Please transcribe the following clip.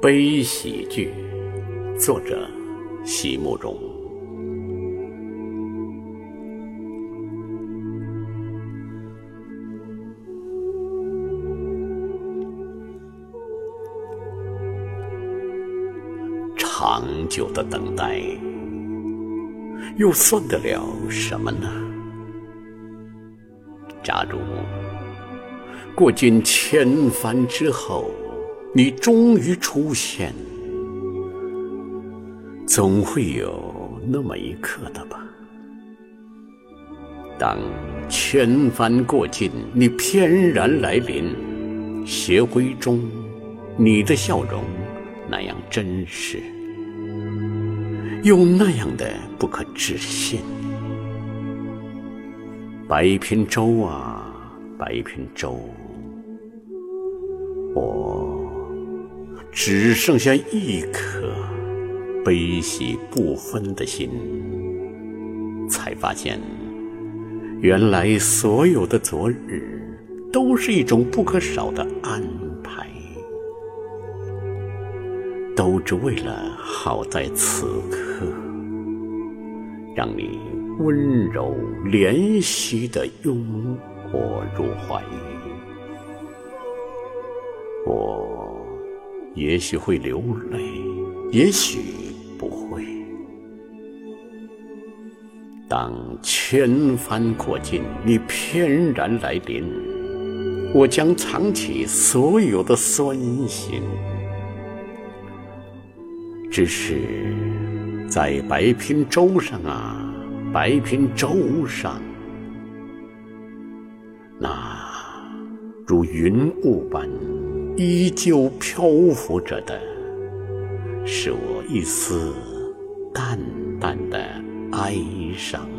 悲喜剧，作者席慕容。长久的等待，又算得了什么呢？假如过尽千帆之后，你终于出现，总会有那么一刻的吧？当千帆过尽，你翩然来临，斜晖中，你的笑容那样真实，又那样的不可置信。白平洲啊，白平洲，我。只剩下一颗悲喜不分的心，才发现，原来所有的昨日都是一种不可少的安排，都只为了好在此刻，让你温柔怜惜的拥我入怀。我。也许会流泪，也许不会。当千帆过尽，你翩然来临，我将藏起所有的酸辛。只是在白平洲上啊，白平洲上，那如云雾般。依旧漂浮着的，是我一丝淡淡的哀伤。